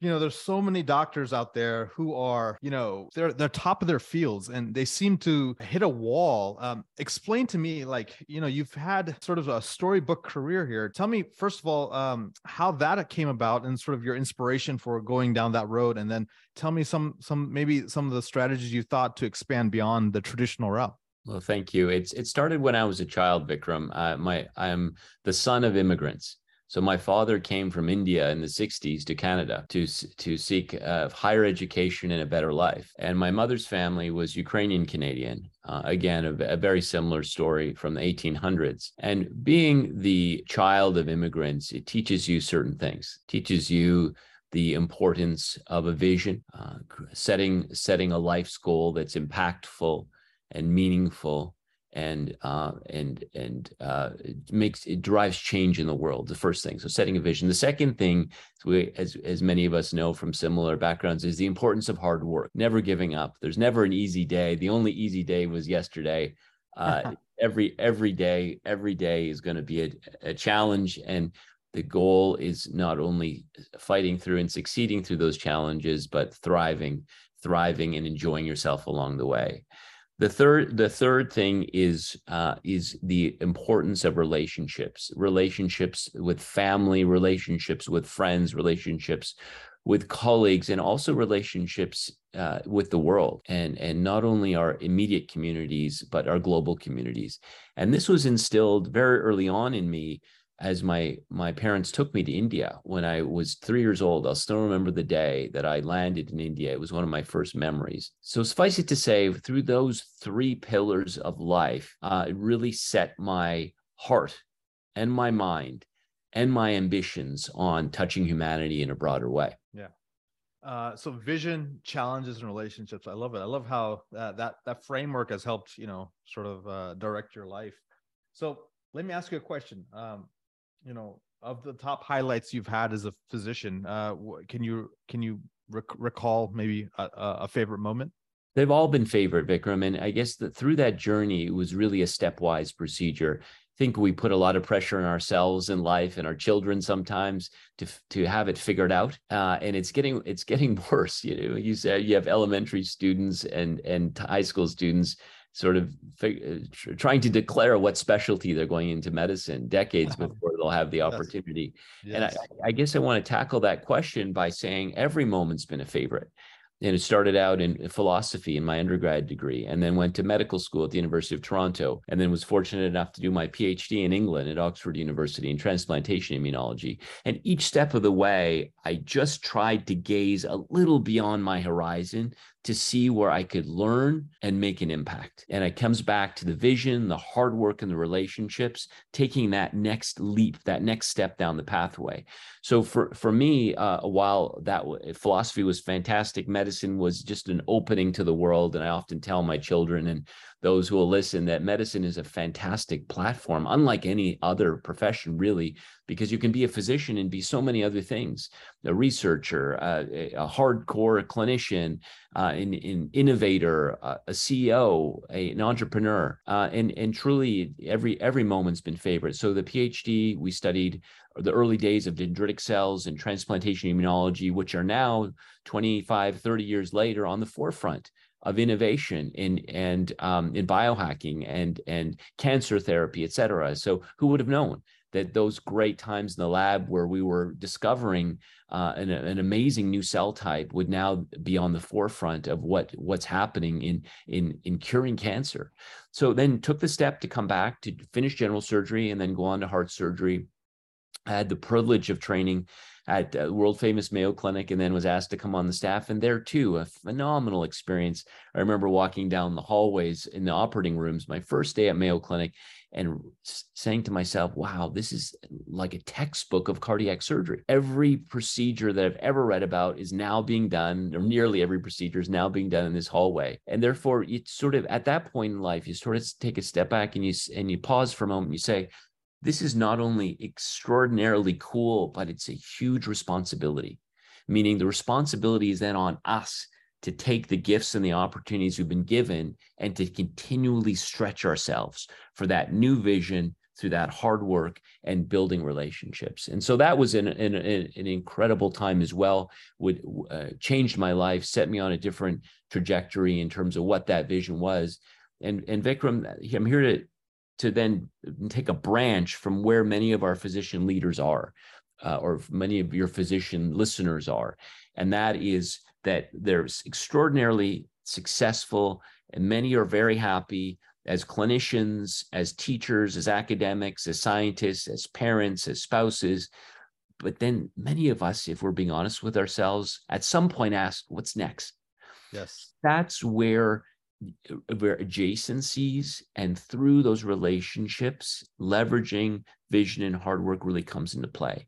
you know, there's so many doctors out there who are, you know, they're they're top of their fields and they seem to hit a wall. Um, explain to me, like, you know, you've had sort of a storybook career here. Tell me, first of all, um, how that came about and sort of your inspiration for going down that road, and then tell me some some maybe some of the strategies you thought to expand beyond the traditional route. Well, thank you. It's it started when I was a child, Vikram. Uh, my I'm the son of immigrants. So my father came from India in the 60s to Canada to to seek uh, higher education and a better life. And my mother's family was Ukrainian Canadian. Uh, again, a, a, very similar story from the 1800s. And being the child of immigrants, it teaches you certain things. It teaches you the importance of a vision, uh, setting setting a life's goal that's impactful and meaningful and uh, and and uh, it makes it drives change in the world. The first thing, so setting a vision. The second thing, we, as as many of us know from similar backgrounds, is the importance of hard work. Never giving up. There's never an easy day. The only easy day was yesterday. Uh, every every day, every day is going to be a, a challenge, and the goal is not only fighting through and succeeding through those challenges, but thriving, thriving, and enjoying yourself along the way. The third, the third thing is uh, is the importance of relationships, relationships with family, relationships with friends, relationships with colleagues, and also relationships uh, with the world, and and not only our immediate communities but our global communities. And this was instilled very early on in me as my my parents took me to India when I was three years old. I'll still remember the day that I landed in India. It was one of my first memories. So suffice it to say, through those three pillars of life, uh, it really set my heart and my mind and my ambitions on touching humanity in a broader way. Yeah. Uh, so vision, challenges, and relationships. I love it. I love how uh, that that framework has helped you know sort of uh, direct your life. So let me ask you a question. Um, you know of the top highlights you've had as a physician uh can you can you rec- recall maybe a, a, favorite moment? They've all been favorite vikram and i guess that through that journey it was really a stepwise procedure. I think we put a lot of pressure on ourselves in life and our children sometimes to to have it figured out uh, and it's getting it's getting worse you know. You said you have elementary students and and high school students sort of fig- uh, trying to declare what specialty they're going into medicine decades before they'll have the opportunity. Yes. And I, I, guess I want to tackle that question by saying every moment's been a favorite and it started out in philosophy in my undergrad degree and then went to medical school at the university of toronto and then was fortunate enough to do my phd in england at oxford university in transplantation immunology and each step of the way i just tried to gaze a little beyond my horizon to see where I could learn and make an impact. And it comes back to the vision, the hard work, and the relationships, taking that next leap, that next step down the pathway. So for for me, uh, while that philosophy was fantastic, medicine was just an opening to the world. And I often tell my children and those who will listen that medicine is a fantastic platform, unlike any other profession, really, because you can be a physician and be so many other things a researcher, uh, a hardcore clinician, uh, an, an innovator, uh, a CEO, a, an entrepreneur, uh, and, and truly every, every moment's been favorite. So the PhD, we studied the early days of dendritic cells and transplantation immunology, which are now 25, 30 years later on the forefront of innovation in and um, in biohacking and and cancer therapy, et cetera. So who would have known that those great times in the lab where we were discovering uh, an, an, amazing new cell type would now be on the forefront of what what's happening in in in curing cancer. So then took the step to come back to finish general surgery and then go on to heart surgery. I had the privilege of training at uh, world famous Mayo Clinic and then was asked to come on the staff. And there too, a phenomenal experience. I remember walking down the hallways in the operating rooms my first day at Mayo Clinic and saying to myself, wow, this is like a textbook of cardiac surgery. Every procedure that I've ever read about is now being done, or nearly every procedure is now being done in this hallway. And therefore, it's sort of at that point in life, you sort of take a step back and you and you pause for a moment. And you say, this is not only extraordinarily cool, but it's a huge responsibility. Meaning the responsibility is then on us to take the gifts and the opportunities we've been given and to continually stretch ourselves for that new vision through that hard work and building relationships. And so that was an, an, an incredible time as well, would uh, changed my life, set me on a different trajectory in terms of what that vision was. And, and Vikram, I'm here to, to then take a branch from where many of our physician leaders are, uh, or many of your physician listeners are. And that is that they're extraordinarily successful and many are very happy as clinicians, as teachers, as academics, as scientists, as parents, as spouses. But then many of us, if we're being honest with ourselves, at some point ask, what's next? Yes. That's where where adjacencies and through those relationships, leveraging vision and hard work really comes into play.